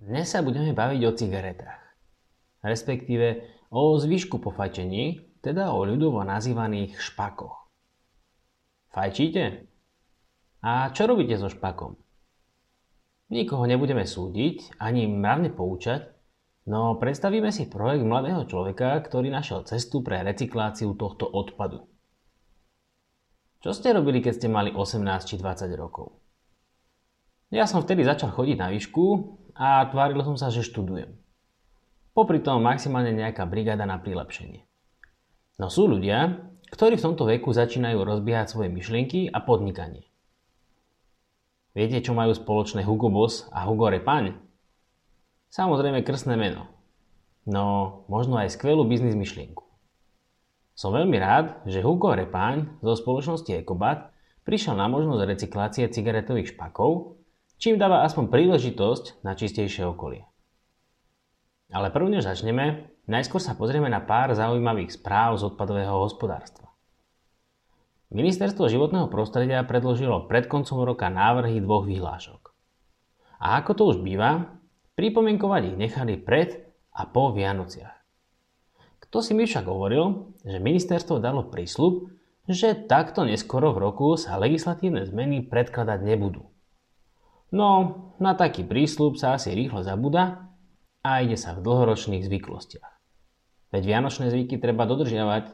Dnes sa budeme baviť o cigaretách. Respektíve o zvyšku po fajčení, teda o ľudovo nazývaných špakoch. Fajčíte? A čo robíte so špakom? Nikoho nebudeme súdiť, ani mravne poučať, no predstavíme si projekt mladého človeka, ktorý našiel cestu pre recykláciu tohto odpadu. Čo ste robili, keď ste mali 18 či 20 rokov? Ja som vtedy začal chodiť na výšku a tváril som sa, že študujem. Popri tom maximálne nejaká brigáda na prilepšenie. No sú ľudia, ktorí v tomto veku začínajú rozbiehať svoje myšlienky a podnikanie. Viete, čo majú spoločné Hugo Boss a Hugo Repaň? Samozrejme krstné meno. No, možno aj skvelú biznis myšlienku. Som veľmi rád, že Hugo Repáň zo spoločnosti Ecobat prišiel na možnosť recyklácie cigaretových špakov, čím dáva aspoň príležitosť na čistejšie okolie. Ale prvne začneme, najskôr sa pozrieme na pár zaujímavých správ z odpadového hospodárstva. Ministerstvo životného prostredia predložilo pred koncom roka návrhy dvoch vyhlášok. A ako to už býva, pripomienkovať ich nechali pred a po Vianociach. Kto si mi však hovoril, že ministerstvo dalo prísľub, že takto neskoro v roku sa legislatívne zmeny predkladať nebudú. No, na taký prísľub sa asi rýchlo zabúda a ide sa v dlhoročných zvyklostiach. Veď vianočné zvyky treba dodržiavať.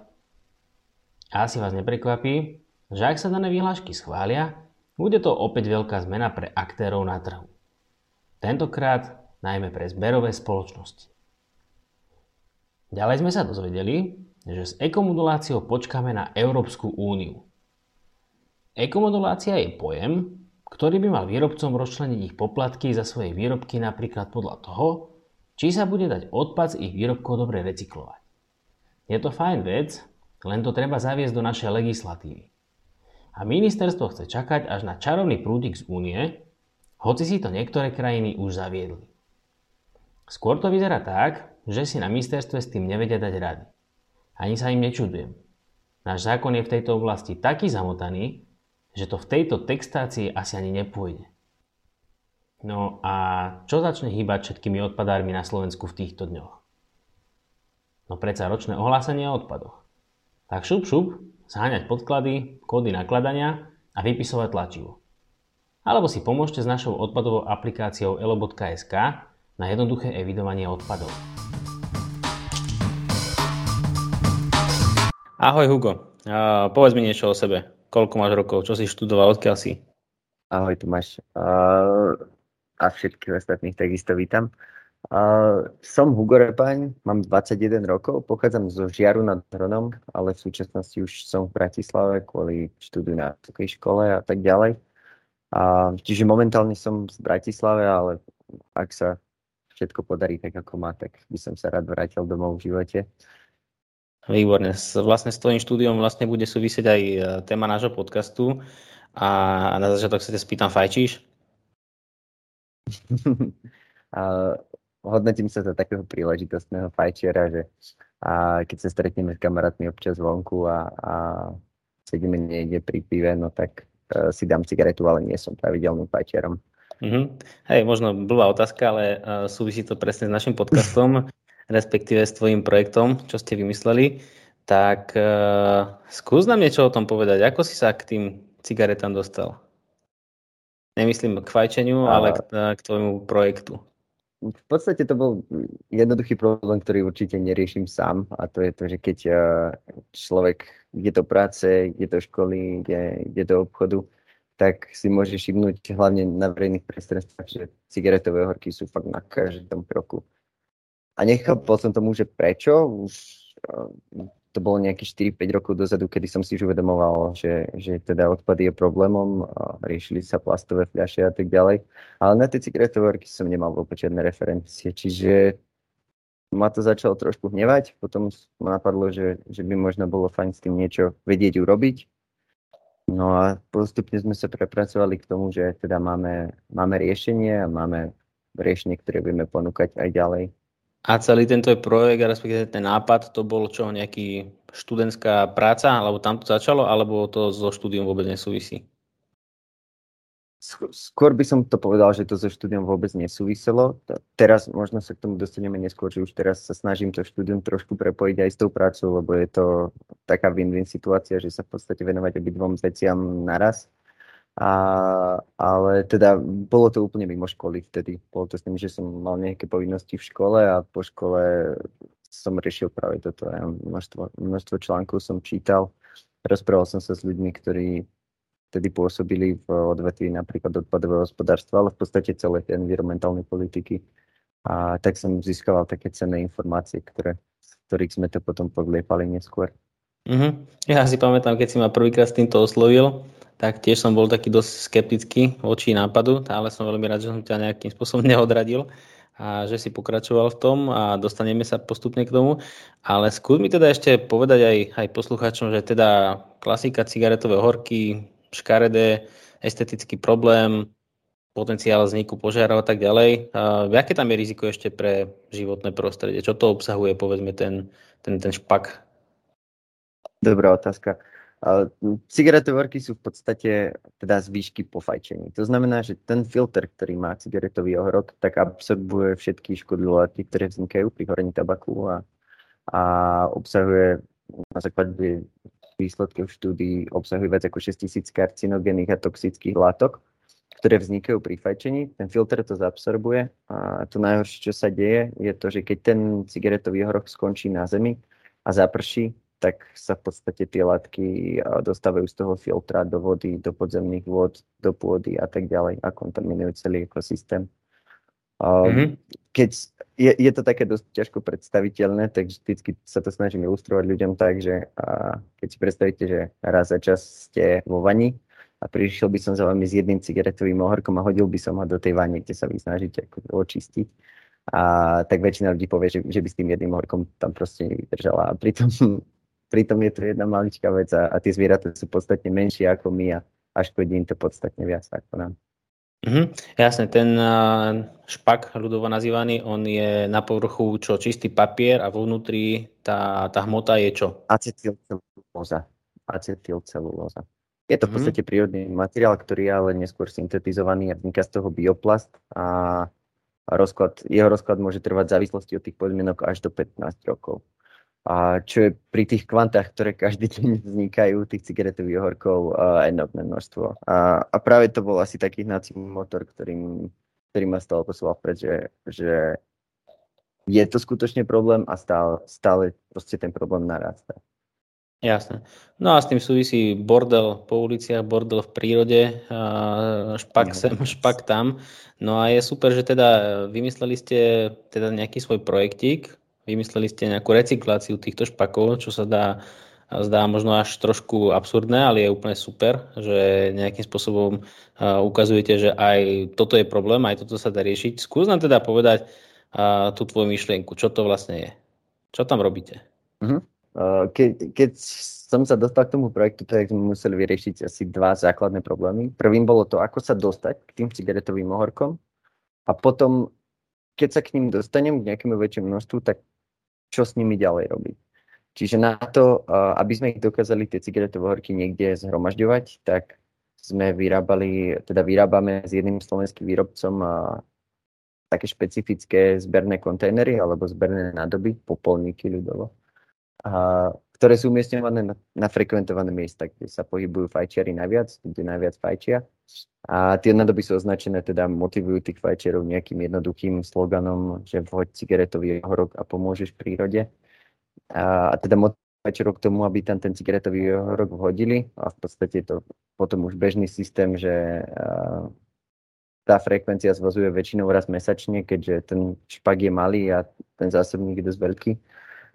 A asi vás neprekvapí, že ak sa dané vyhlášky schvália, bude to opäť veľká zmena pre aktérov na trhu. Tentokrát najmä pre zberové spoločnosti. Ďalej sme sa dozvedeli, že s ekomoduláciou počkáme na Európsku úniu. Ekomodulácia je pojem, ktorý by mal výrobcom rozčleniť ich poplatky za svoje výrobky napríklad podľa toho, či sa bude dať odpad z ich výrobkov dobre recyklovať. Je to fajn vec, len to treba zaviesť do našej legislatívy. A ministerstvo chce čakať až na čarovný prúdik z únie, hoci si to niektoré krajiny už zaviedli. Skôr to vyzerá tak, že si na ministerstve s tým nevedia dať rady. Ani sa im nečudujem. Náš zákon je v tejto oblasti taký zamotaný, že to v tejto textácii asi ani nepôjde. No a čo začne hýbať všetkými odpadármi na Slovensku v týchto dňoch? No predsa ročné ohlásenie o odpadoch. Tak šup šup, zháňať podklady, kódy nakladania a vypisovať tlačivo. Alebo si pomôžte s našou odpadovou aplikáciou elo.sk na jednoduché evidovanie odpadov. Ahoj Hugo, uh, povedz mi niečo o sebe. Koľko máš rokov, čo si študoval, odkiaľ si? Ahoj Tomáš. Uh, a všetkých ostatných takisto vítam. Uh, som Hugo Repaň, mám 21 rokov, pochádzam zo Žiaru nad Hronom, ale v súčasnosti už som v Bratislave kvôli štúdiu na vysokej škole a tak ďalej. Uh, čiže momentálne som z Bratislave, ale ak sa všetko podarí tak, ako má, tak by som sa rád vrátil domov v živote. Výborne. Vlastne s tvojím štúdiom vlastne bude súvisieť aj e, téma nášho podcastu. A na začiatok sa ťa spýtam, fajčíš? a hodnotím sa za takého príležitostného fajčiera, že a keď sa stretneme s kamarátmi občas vonku a, a sedíme niekde pri pive, no tak uh, si dám cigaretu, ale nie som pravidelným fajčierom. Mm-hmm. Hej, možno blbá otázka, ale uh, súvisí to presne s našim podcastom respektíve s tvojim projektom, čo ste vymysleli, tak uh, skús nám niečo o tom povedať. Ako si sa k tým cigaretám dostal? Nemyslím k fajčeniu, ale k, k tvojmu projektu. V podstate to bol jednoduchý problém, ktorý určite neriešim sám a to je to, že keď uh, človek ide do práce, ide do školy, ide, ide do obchodu, tak si môže všimnúť hlavne na verejných priestranstvách, že cigaretové horky sú fakt na každom kroku. A nechápal som tomu, že prečo. Už eh, to bolo nejakých 4-5 rokov dozadu, kedy som si už uvedomoval, že, že teda odpady je problémom, a riešili sa plastové fľaše a tak ďalej. Ale na tie cigaretové som nemal vôbec žiadne referencie, čiže ma to začalo trošku hnevať, potom ma napadlo, že, že by možno bolo fajn s tým niečo vedieť urobiť. No a postupne sme sa prepracovali k tomu, že teda máme, máme riešenie a máme riešenie, ktoré budeme ponúkať aj ďalej. A celý tento projekt, respektíve ten nápad, to bol čo, nejaký študentská práca, alebo tam to začalo, alebo to so štúdiom vôbec nesúvisí? Skôr by som to povedal, že to so štúdiom vôbec nesúviselo. Teraz možno sa k tomu dostaneme neskôr, že už teraz sa snažím to štúdium trošku prepojiť aj s tou prácou, lebo je to taká win-win situácia, že sa v podstate venovať obidvom veciam naraz. A, ale teda bolo to úplne mimo školy vtedy. Bolo to s tým, že som mal nejaké povinnosti v škole a po škole som riešil práve toto. Ja množstvo, množstvo článkov som čítal, rozprával som sa s ľuďmi, ktorí vtedy pôsobili v odvetví napríklad odpadového hospodárstva, ale v podstate celej environmentálnej politiky. A tak som získaval také cenné informácie, ktoré, z ktorých sme to potom podliepali neskôr. Mm-hmm. Ja si pamätám, keď si ma prvýkrát s týmto oslovil, tak tiež som bol taký dosť skeptický voči nápadu, ale som veľmi rád, že som ťa nejakým spôsobom neodradil a že si pokračoval v tom a dostaneme sa postupne k tomu. Ale skús mi teda ešte povedať aj, aj poslucháčom, že teda klasika cigaretové horky, škaredé, estetický problém, potenciál vzniku požiarov a tak ďalej. A aké tam je riziko ešte pre životné prostredie? Čo to obsahuje, povedzme, ten, ten, ten špak? Dobrá otázka. Cigaretové sú v podstate teda z výšky po fajčení. To znamená, že ten filter, ktorý má cigaretový ohrok, tak absorbuje všetky škodlivé ktoré vznikajú pri horení tabaku a, a obsahuje na základe výsledkov štúdií obsahujú viac ako 6000 karcinogénnych a toxických látok, ktoré vznikajú pri fajčení. Ten filter to zaabsorbuje a to najhoršie, čo sa deje, je to, že keď ten cigaretový hroch skončí na zemi a zaprší, tak sa v podstate tie látky dostávajú z toho filtra do vody, do podzemných vôd, do pôdy a tak ďalej a kontaminujú celý ekosystém. Mm-hmm. Keď je, je to také dosť ťažko predstaviteľné, tak vždy sa to snažím ilustrovať ľuďom tak, že a keď si predstavíte, že raz za čas ste vo vani a prišiel by som za vami s jedným cigaretovým ohorkom a hodil by som ho do tej vane, kde sa vy snažíte ako očistiť. A tak väčšina ľudí povie, že, že by s tým jedným ohorkom tam proste nevydržala. A pritom, pritom je to jedna maličká vec a, a tie zvieratá sú podstatne menšie ako my a, a škodí im to podstatne viac ako nám. Mhm, jasne, ten špak, ľudovo nazývaný, on je na povrchu čo čistý papier a vo vnútri tá, tá hmota je čo? Acetylcelulóza. Acetylcelulóza. Je to v mhm. podstate mm-hmm. prírodný materiál, ktorý je ale neskôr syntetizovaný a vzniká z toho bioplast a rozklad, jeho rozklad môže trvať v závislosti od tých podmienok až do 15 rokov. A čo je pri tých kvantách, ktoré každý deň vznikajú, tých cigaretových horkov, uh, enormné množstvo. A, a práve to bol asi taký hnací motor, ktorým, ktorý ma stále posúval vpred, že, že je to skutočne problém a stále, stále proste ten problém narastá. Jasné. No a s tým súvisí bordel po uliciach, bordel v prírode, špak sem, špak tam. No a je super, že teda vymysleli ste teda nejaký svoj projektík, Vymysleli ste nejakú recykláciu týchto špakov, čo sa dá, zdá možno až trošku absurdné, ale je úplne super, že nejakým spôsobom ukazujete, že aj toto je problém, aj toto sa dá riešiť. Skús nám teda povedať tú tvoju myšlienku, čo to vlastne je. Čo tam robíte? Uh-huh. Ke, keď som sa dostal k tomu projektu, tak sme museli vyriešiť asi dva základné problémy. Prvým bolo to, ako sa dostať k tým cigaretovým ohorkom a potom, keď sa k ním dostanem k nejakému väčšiemu množstvu, tak čo s nimi ďalej robiť. Čiže na to, aby sme ich dokázali tie cigaretové horky niekde zhromažďovať, tak sme vyrábali, teda vyrábame s jedným slovenským výrobcom také špecifické zberné kontajnery alebo zberné nádoby, popolníky ľudovo, a, ktoré sú umiestňované na, na frekventované miesta, kde sa pohybujú fajčiari najviac, kde najviac fajčia. A tie nádoby sú označené, teda motivujú tých fajčerov nejakým jednoduchým sloganom, že vhoď cigaretový horok a pomôžeš prírode. A, a teda fajčerov k tomu, aby tam ten cigaretový horok vhodili a v podstate je to potom už bežný systém, že a, tá frekvencia zvozuje väčšinou raz mesačne, keďže ten špak je malý a ten zásobník je dosť veľký.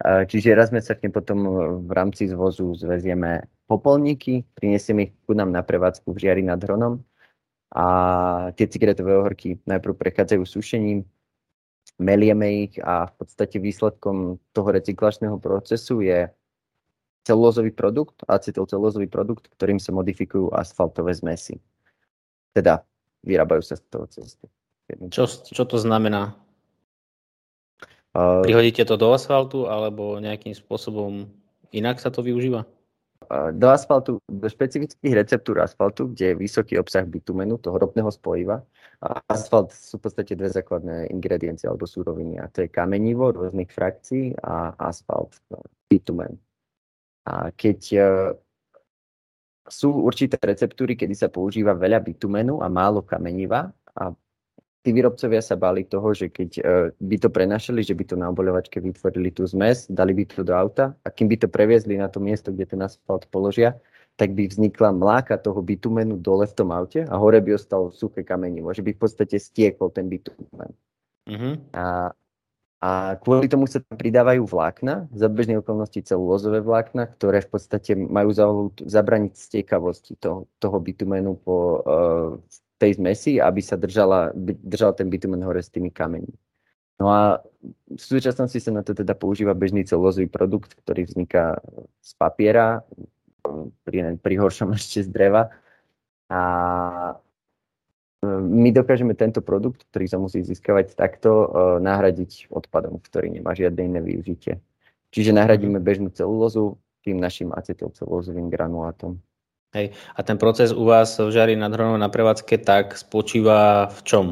Čiže raz mesačne potom v rámci zvozu zvezieme popolníky, prinesieme ich ku nám na prevádzku v žiari nad Hronom a tie cigaretové ohorky najprv prechádzajú sušením, melieme ich a v podstate výsledkom toho recyklačného procesu je celulózový produkt, acetylcelulózový produkt, ktorým sa modifikujú asfaltové zmesy. Teda vyrábajú sa z toho cesty. Čo, čo to znamená? Prihodíte to do asfaltu alebo nejakým spôsobom inak sa to využíva? do asfaltu, do špecifických receptúr asfaltu, kde je vysoký obsah bitumenu, toho ropného spojiva. A asfalt sú v podstate dve základné ingrediencie alebo súroviny. A to je kamenivo rôznych frakcií a asfalt, no, bitumen. A keď uh, sú určité receptúry, kedy sa používa veľa bitumenu a málo kameniva a tí výrobcovia sa báli toho, že keď uh, by to prenašali, že by to na oboľovačke vytvorili tú zmes, dali by to do auta a kým by to previezli na to miesto, kde ten asfalt položia, tak by vznikla mláka toho bitumenu dole v tom aute a hore by ostalo suché kamenivo, že by v podstate stiekol ten bitumen. Uh-huh. A, a kvôli tomu sa tam pridávajú vlákna, za bežnej okolnosti celulózové vlákna, ktoré v podstate majú za zabraniť stiekavosti toho, toho bitumenu po, uh, tej zmesi, aby sa držala, držal ten bitumen hore s tými kameňmi. No a v súčasnosti sa na to teda používa bežný celulózový produkt, ktorý vzniká z papiera, pri, pri horšom ešte z dreva. A e, my dokážeme tento produkt, ktorý sa musí získavať takto, e, nahradiť odpadom, ktorý nemá žiadne iné využitie. Čiže nahradíme mhm. bežnú celulózu tým našim acetylcelulózovým granulátom. Hej. A ten proces u vás v Žari nad Hronom na prevádzke tak spočíva v čom?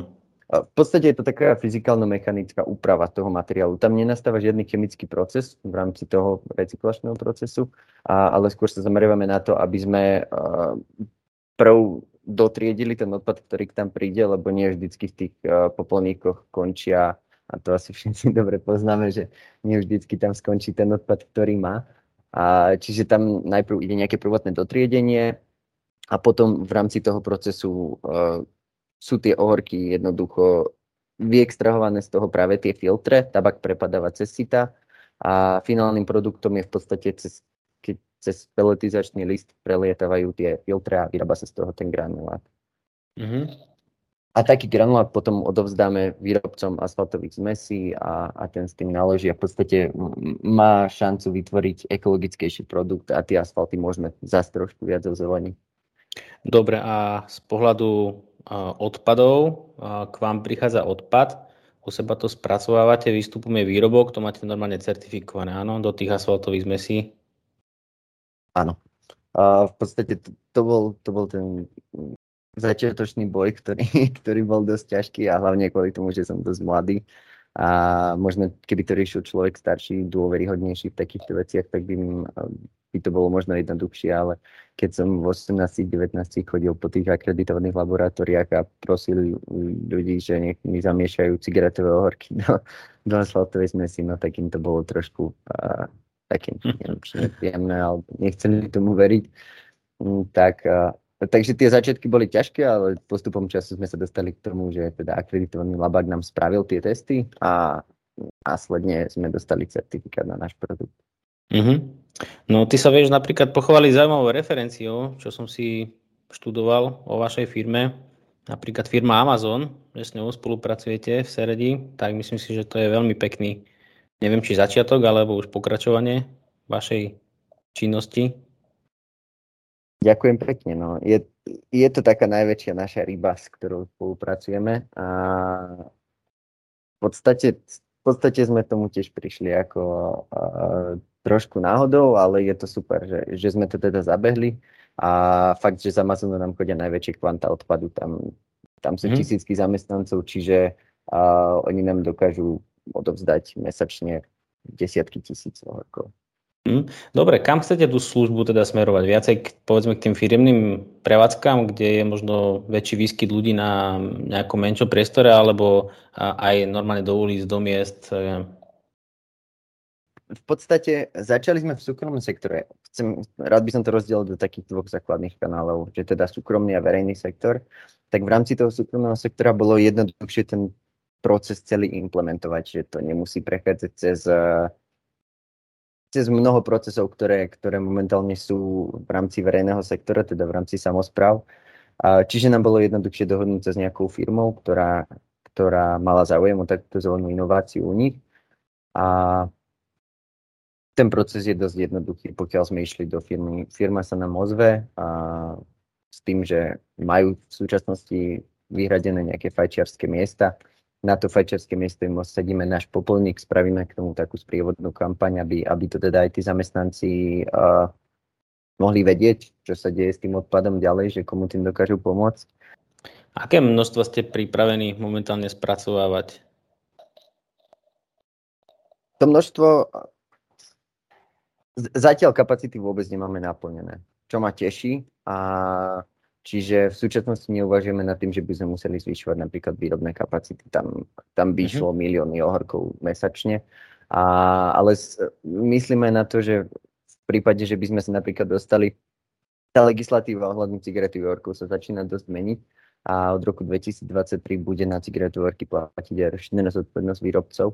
V podstate je to taká fyzikálno-mechanická úprava toho materiálu. Tam nenastáva žiadny chemický proces v rámci toho recyklačného procesu, a, ale skôr sa zameriavame na to, aby sme uh, prv dotriedili ten odpad, ktorý k tam príde, lebo nie vždycky v tých uh, popolníkoch končia, a to asi všetci dobre poznáme, že nie vždycky tam skončí ten odpad, ktorý má. A čiže tam najprv ide nejaké prvotné dotriedenie a potom v rámci toho procesu uh, sú tie ohorky jednoducho vyextrahované z toho práve tie filtre, tabak prepadáva cez sita a finálnym produktom je v podstate cez, keď cez peletizačný list prelietávajú tie filtre a vyrába sa z toho ten granulát. Mm-hmm. A taký granulát potom odovzdáme výrobcom asfaltových zmesí a, a ten s tým naloží a v podstate má šancu vytvoriť ekologickejší produkt a tie asfalty môžeme zase trošku viac ozeleniť. Dobre, a z pohľadu odpadov k vám prichádza odpad, u seba to spracovávate, výstupom je výrobok, to máte normálne certifikované, áno, do tých asfaltových zmesí? Áno. A v podstate to, to, bol, to bol ten začiatočný boj, ktorý, ktorý bol dosť ťažký a hlavne kvôli tomu, že som dosť mladý. A možno keby to riešil človek starší, dôveryhodnejší v takýchto veciach, tak by, by to bolo možno jednoduchšie, ale keď som v 18-19 chodil po tých akreditovaných laboratóriách a prosil ľudí, že nech mi zamiešajú cigaretové ohorky do, do asfaltovej zmesi, no tak im to bolo trošku uh, také nepríjemné, alebo nechceli tomu veriť, mm, tak Takže tie začiatky boli ťažké, ale postupom času sme sa dostali k tomu, že teda akreditovaný labák nám spravil tie testy a následne sme dostali certifikát na náš produkt. Mm-hmm. No ty sa vieš napríklad pochváliť zaujímavou referenciou, čo som si študoval o vašej firme, napríklad firma Amazon, že s ňou spolupracujete v Seredi, tak myslím si, že to je veľmi pekný, neviem či začiatok, alebo už pokračovanie vašej činnosti Ďakujem pekne. No. Je, je to taká najväčšia naša ryba, s ktorou spolupracujeme a v podstate, v podstate sme tomu tiež prišli ako a, trošku náhodou, ale je to super, že, že sme to teda zabehli a fakt, že z Amazonu nám chodia najväčšie kvanta odpadu, tam, tam sú mm. tisícky zamestnancov, čiže a, oni nám dokážu odovzdať mesačne desiatky tisíc ohorkov. Hm. Dobre, kam chcete tú službu teda smerovať? Viacej k, povedzme k tým firmným prevádzkam, kde je možno väčší výskyt ľudí na nejakom menšom priestore, alebo aj normálne do ulic, do miest? V podstate začali sme v súkromnom sektore. Chcem, rád by som to rozdelil do takých dvoch základných kanálov, že teda súkromný a verejný sektor. Tak v rámci toho súkromného sektora bolo jednoduchšie ten proces celý implementovať, že to nemusí prechádzať cez cez mnoho procesov, ktoré, ktoré momentálne sú v rámci verejného sektora, teda v rámci samozpráv. Čiže nám bolo jednoduchšie dohodnúť sa s nejakou firmou, ktorá, ktorá mala záujem o takúto zelenú inováciu u nich. A ten proces je dosť jednoduchý, pokiaľ sme išli do firmy. Firma sa nám ozve a s tým, že majú v súčasnosti vyhradené nejaké fajčiarske miesta, na to fajčiarske miesto im osadíme náš popolník, spravíme k tomu takú sprievodnú kampaň, aby, aby to teda aj tí zamestnanci uh, mohli vedieť, čo sa deje s tým odpadom ďalej, že komu tým dokážu pomôcť. Aké množstvo ste pripravení momentálne spracovávať? To množstvo... Zatiaľ kapacity vôbec nemáme naplnené, čo ma teší. A čiže v súčasnosti neuvažujeme nad tým, že by sme museli zvyšovať napríklad výrobné kapacity. Tam, tam by išlo mm-hmm. milióny ohorkov mesačne. A, ale s, myslíme na to, že v prípade, že by sme sa napríklad dostali, tá legislatíva ohľadom cigaretových ohorkov sa začína dosť meniť a od roku 2023 bude na cigaretové ohorky platiť aj rozšírená zodpovednosť výrobcov.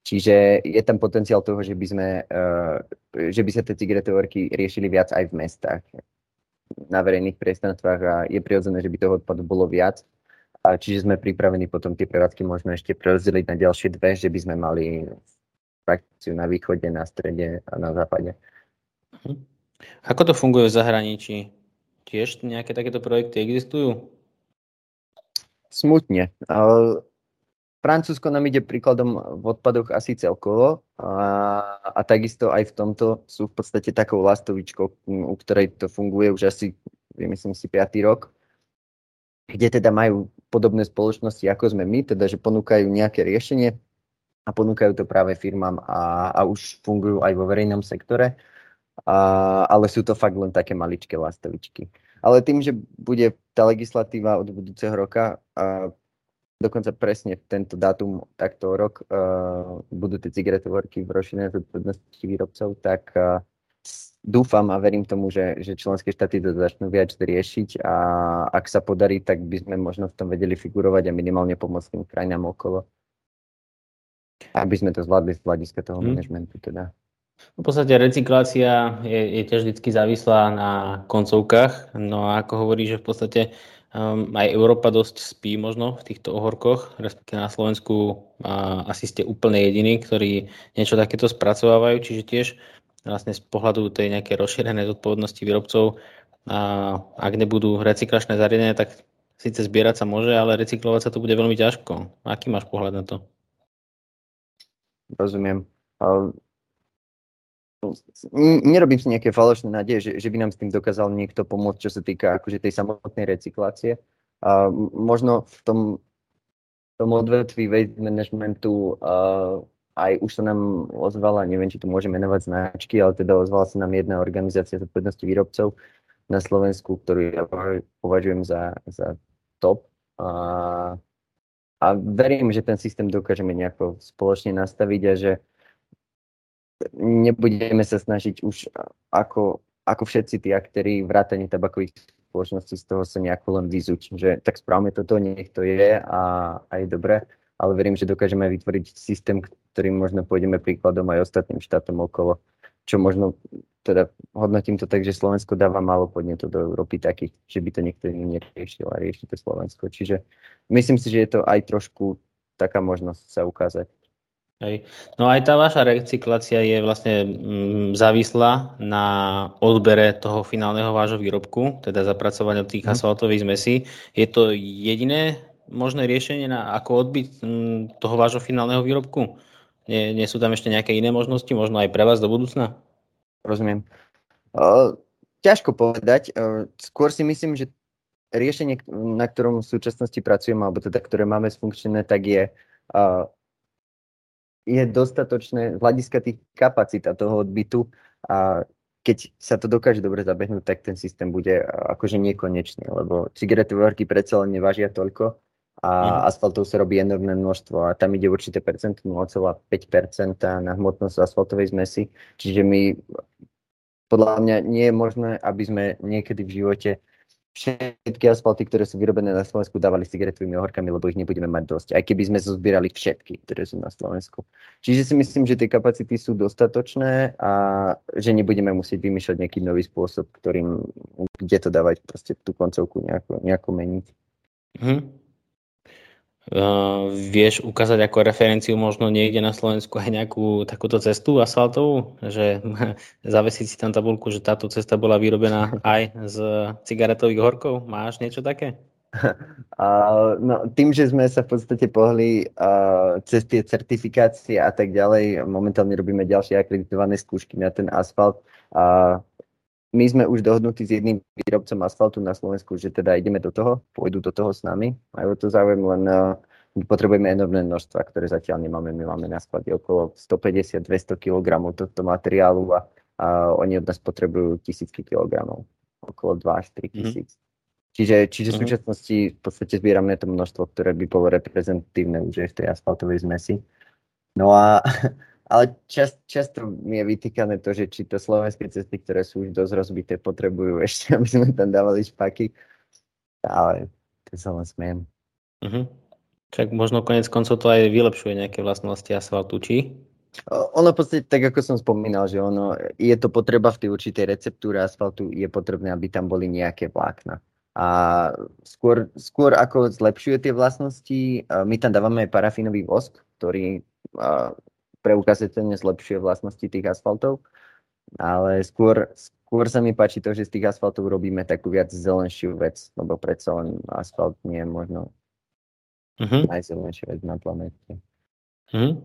Čiže je tam potenciál toho, že by, sme, uh, že by sa tie cigaretové ohorky riešili viac aj v mestách, na verejných priestranstvách a je prirodzené, že by toho odpadu bolo viac. A čiže sme pripravení potom tie prevádzky možno ešte prerozdeliť na ďalšie dve, že by sme mali frakciu na východe, na strede a na západe. Mhm. Ako to funguje v zahraničí? Tiež nejaké takéto projekty existujú? Smutne. Francúzsko nám ide príkladom v odpadoch asi celkovo a, a takisto aj v tomto sú v podstate takou lastovičkou, u ktorej to funguje už asi, myslím si, 5. rok, kde teda majú podobné spoločnosti ako sme my, teda že ponúkajú nejaké riešenie a ponúkajú to práve firmám a, a už fungujú aj vo verejnom sektore, a, ale sú to fakt len také maličké lastovičky. Ale tým, že bude tá legislatíva od budúceho roka, a dokonca presne v tento dátum, takto rok, uh, budú tie cigaretovorky v rozšírenej zodpovednosti výrobcov, tak uh, dúfam a verím tomu, že, že členské štáty to začnú viac riešiť a ak sa podarí, tak by sme možno v tom vedeli figurovať a minimálne pomôcť tým krajinám okolo. Aby sme to zvládli z hľadiska toho hmm. manažmentu teda. V podstate recyklácia je, je tiež vždy závislá na koncovkách, no a ako hovorí, že v podstate um, aj Európa dosť spí možno v týchto ohorkoch, respektíve na Slovensku a asi ste úplne jediní, ktorí niečo takéto spracovávajú, čiže tiež vlastne z pohľadu tej nejakej rozšírenej zodpovednosti výrobcov, a ak nebudú recyklačné zariadenia, tak síce zbierať sa môže, ale recyklovať sa to bude veľmi ťažko. Aký máš pohľad na to? Rozumiem nerobím si nejaké falošné nádeje, že, že by nám s tým dokázal niekto pomôcť, čo sa týka akože tej samotnej recyklácie. A možno v tom, tom odvetví waste managementu uh, aj už sa nám ozvala, neviem, či tu môžeme menovať značky, ale teda ozvala sa nám jedna organizácia zodpovednosti výrobcov na Slovensku, ktorú ja považujem za, za top. A, a verím, že ten systém dokážeme nejako spoločne nastaviť a že nebudeme sa snažiť už ako, ako všetci tí aktéri vrátane tabakových spoločností z toho sa nejako len vyzuť, že tak správame toto, nech to je a, a je dobré, ale verím, že dokážeme vytvoriť systém, ktorým možno pôjdeme príkladom aj ostatným štátom okolo, čo možno teda hodnotím to tak, že Slovensko dáva málo podnetov do Európy takých, že by to niekto iný neriešil a rieši to Slovensko. Čiže myslím si, že je to aj trošku taká možnosť sa ukázať. Hej. No aj tá vaša recyklácia je vlastne mm, závislá na odbere toho finálneho vášho výrobku, teda zapracovania tých mm. asfaltových zmesí. Je to jediné možné riešenie na ako odbyť mm, toho vášho finálneho výrobku? Nie, nie sú tam ešte nejaké iné možnosti, možno aj pre vás do budúcna? Rozumiem. Uh, ťažko povedať. Uh, skôr si myslím, že riešenie, na ktorom v súčasnosti pracujeme, alebo teda ktoré máme sfunkčené, tak je uh, je dostatočné z hľadiska tých kapacít a toho odbytu a keď sa to dokáže dobre zabehnúť, tak ten systém bude akože nekonečný, lebo cigaretové horky predsa len nevážia toľko a mm. asfaltov sa robí enormné množstvo a tam ide určité percento, 0,5% na hmotnosť asfaltovej zmesi. Čiže my podľa mňa nie je možné, aby sme niekedy v živote všetky asfalty, ktoré sú vyrobené na Slovensku, dávali cigaretovými ohorkami, lebo ich nebudeme mať dosť. Aj keby sme zozbierali všetky, ktoré sú na Slovensku. Čiže si myslím, že tie kapacity sú dostatočné a že nebudeme musieť vymýšľať nejaký nový spôsob, ktorým, kde to dávať proste tú koncovku nejako, nejako meniť. Mm. Uh, vieš ukázať ako referenciu možno niekde na Slovensku aj nejakú takúto cestu asfaltovú, že zavesiť si tam tabulku, že táto cesta bola vyrobená aj z cigaretových horkov? Máš niečo také? Uh, no, tým, že sme sa v podstate pohli uh, cez tie certifikácie a tak ďalej, momentálne robíme ďalšie akreditované skúšky na ten asfalt. Uh, my sme už dohodnutí s jedným výrobcom asfaltu na Slovensku, že teda ideme do toho, pôjdu do toho s nami, majú to záujem, len uh, potrebujeme enormné množstva, ktoré zatiaľ nemáme. My máme na sklade okolo 150-200 kg tohto materiálu a, a oni od nás potrebujú tisícky kilogramov, okolo 2 až 3 mhm. tisíc. Mm. Čiže, čiže v mhm. súčasnosti v podstate zbierame to množstvo, ktoré by bolo reprezentatívne už v tej asfaltovej zmesi. No a ale čas, často mi je vytýkané to, že či to slovenské cesty, ktoré sú už dosť rozbité, potrebujú ešte, aby sme tam dávali špaky. Ale to sa len smiem. Uh-huh. Však možno konec koncov to aj vylepšuje nejaké vlastnosti asfaltu, či? Ono v podstate, tak ako som spomínal, že ono, je to potreba v tej určitej receptúre asfaltu, je potrebné, aby tam boli nejaké vlákna. A skôr, skôr ako zlepšuje tie vlastnosti, my tam dávame parafínový vosk, ktorý preukazateľne zlepšuje vlastnosti tých asfaltov, ale skôr, skôr sa mi páči to, že z tých asfaltov robíme takú viac zelenšiu vec, lebo predsa len asfalt nie je možno uh-huh. najzelenšia vec na planete. Uh-huh.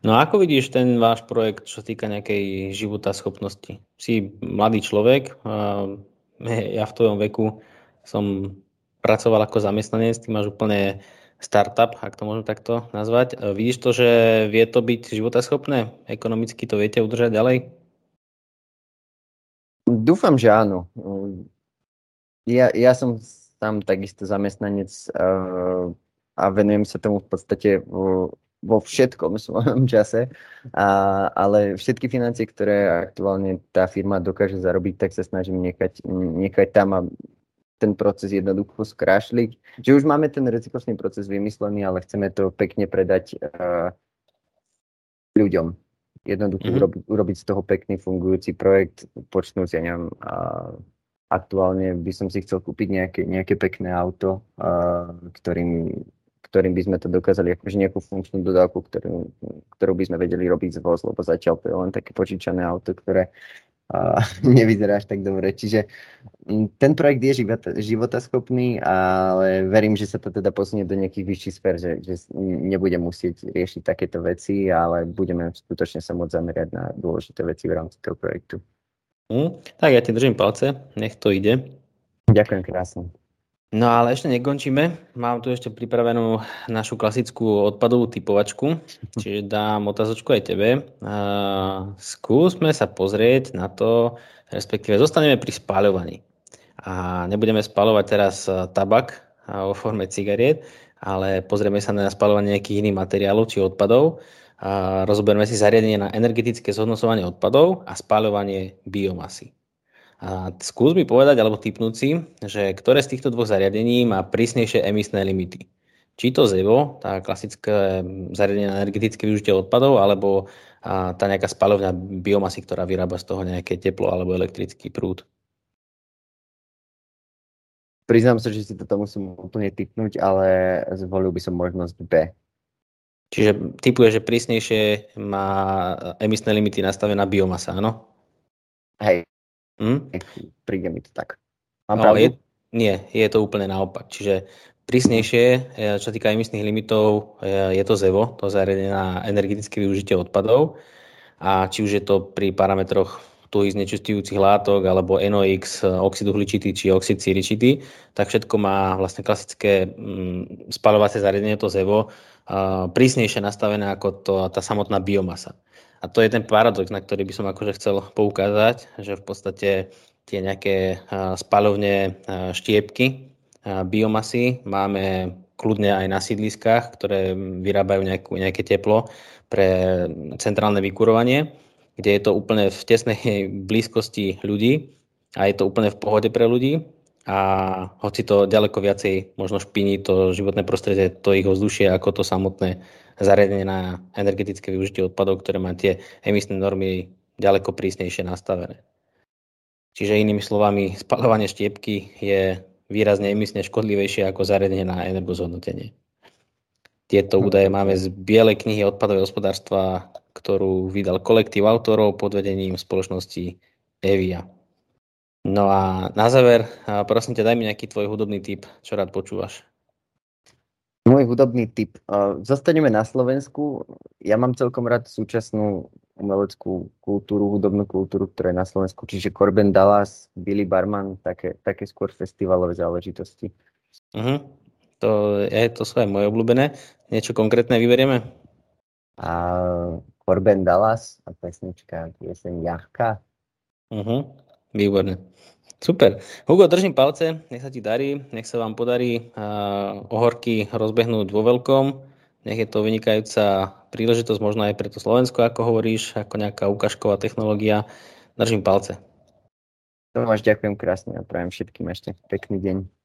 No a ako vidíš ten váš projekt, čo sa týka nejakej života schopnosti? Si mladý človek, ja v tvojom veku som pracoval ako zamestnanec, ty máš úplne startup, ak to môžem takto nazvať. E, vidíš to, že vie to byť životaschopné? Ekonomicky to viete udržať ďalej? Dúfam, že áno. Ja, ja som tam takisto zamestnanec uh, a venujem sa tomu v podstate vo, vo všetkom svojom čase, a, ale všetky financie, ktoré aktuálne tá firma dokáže zarobiť, tak sa snažím nechať, nechať tam a ten proces jednoducho skrášliť. Že už máme ten recyklačný proces vymyslený, ale chceme to pekne predať uh, ľuďom. Jednoducho mm-hmm. urobiť, urobiť z toho pekný fungujúci projekt, počnúť, ja neviem, uh, aktuálne by som si chcel kúpiť nejaké, nejaké pekné auto, uh, ktorým, ktorým by sme to dokázali, akože nejakú funkčnú dodávku, ktorú, ktorú by sme vedeli robiť z voz, lebo zatiaľ to je len také požičané auto, ktoré a nevyzerá až tak dobre. Čiže ten projekt je života, životaschopný, ale verím, že sa to teda posunie do nejakých vyšších sfér, že, že nebudem musieť riešiť takéto veci, ale budeme skutočne sa môcť zamerať na dôležité veci v rámci toho projektu. Mm, tak ja ti držím palce, nech to ide. Ďakujem krásne. No ale ešte nekončíme. Mám tu ešte pripravenú našu klasickú odpadovú typovačku, čiže dám otázočku aj tebe. Uh, skúsme sa pozrieť na to, respektíve zostaneme pri spáľovaní. A nebudeme spáľovať teraz tabak vo forme cigariet, ale pozrieme sa na spáľovanie nejakých iných materiálov či odpadov. A rozoberieme si zariadenie na energetické zhodnocovanie odpadov a spáľovanie biomasy. A skús mi povedať, alebo typnúť si, že ktoré z týchto dvoch zariadení má prísnejšie emisné limity. Či to ZEVO, tá klasické zariadenie na energetické využitie odpadov, alebo tá nejaká spalovňa biomasy, ktorá vyrába z toho nejaké teplo alebo elektrický prúd. Priznám sa, že si toto musím úplne typnúť, ale zvolil by som možnosť B. Čiže typuje, že prísnejšie má emisné limity nastavená biomasa, áno? Hej, Hm? Príde mi to tak. Mám no, Je, nie, je to úplne naopak. Čiže prísnejšie, e, čo týka emisných limitov, e, je to ZEVO, to zariadenie na energetické využitie odpadov. A či už je to pri parametroch tuhých znečistujúcich látok alebo NOx, oxid uhličitý či oxid siričitý, tak všetko má vlastne klasické mm, spalovacie zariadenie, to ZEVO, prísnejšie nastavené ako to, tá samotná biomasa. A to je ten paradox, na ktorý by som akože chcel poukázať, že v podstate tie nejaké spalovne štiepky biomasy máme kľudne aj na sídliskách, ktoré vyrábajú nejakú, nejaké teplo pre centrálne vykurovanie, kde je to úplne v tesnej blízkosti ľudí a je to úplne v pohode pre ľudí. A hoci to ďaleko viacej možno špiní to životné prostredie, to ich ovzdušie ako to samotné zariadenie na energetické využitie odpadov, ktoré má tie emisné normy ďaleko prísnejšie nastavené. Čiže inými slovami, spalovanie štiepky je výrazne emisne škodlivejšie ako zariadenie na energozhodnotenie. Tieto hm. údaje máme z Bielej knihy odpadového hospodárstva, ktorú vydal kolektív autorov pod vedením spoločnosti Evia. No a na záver, prosím ťa, daj mi nejaký tvoj hudobný tip, čo rád počúvaš. Môj hudobný typ. Zostaneme na Slovensku. Ja mám celkom rád súčasnú umeleckú kultúru, hudobnú kultúru, ktorá je na Slovensku. Čiže Corben Dallas, Billy Barman, také, také skôr festivalové záležitosti. Uh-huh. To, je, to sú aj moje obľúbené. Niečo konkrétne vyberieme? A Corben Dallas a pesnička Jeseň Jachka. Uh-huh. Výborné. Super. Hugo, držím palce, nech sa ti darí, nech sa vám podarí uh, ohorky rozbehnúť vo veľkom, nech je to vynikajúca príležitosť možno aj pre to Slovensko, ako hovoríš, ako nejaká ukážková technológia. Držím palce. Tomáš, ďakujem krásne a prajem všetkým ešte pekný deň.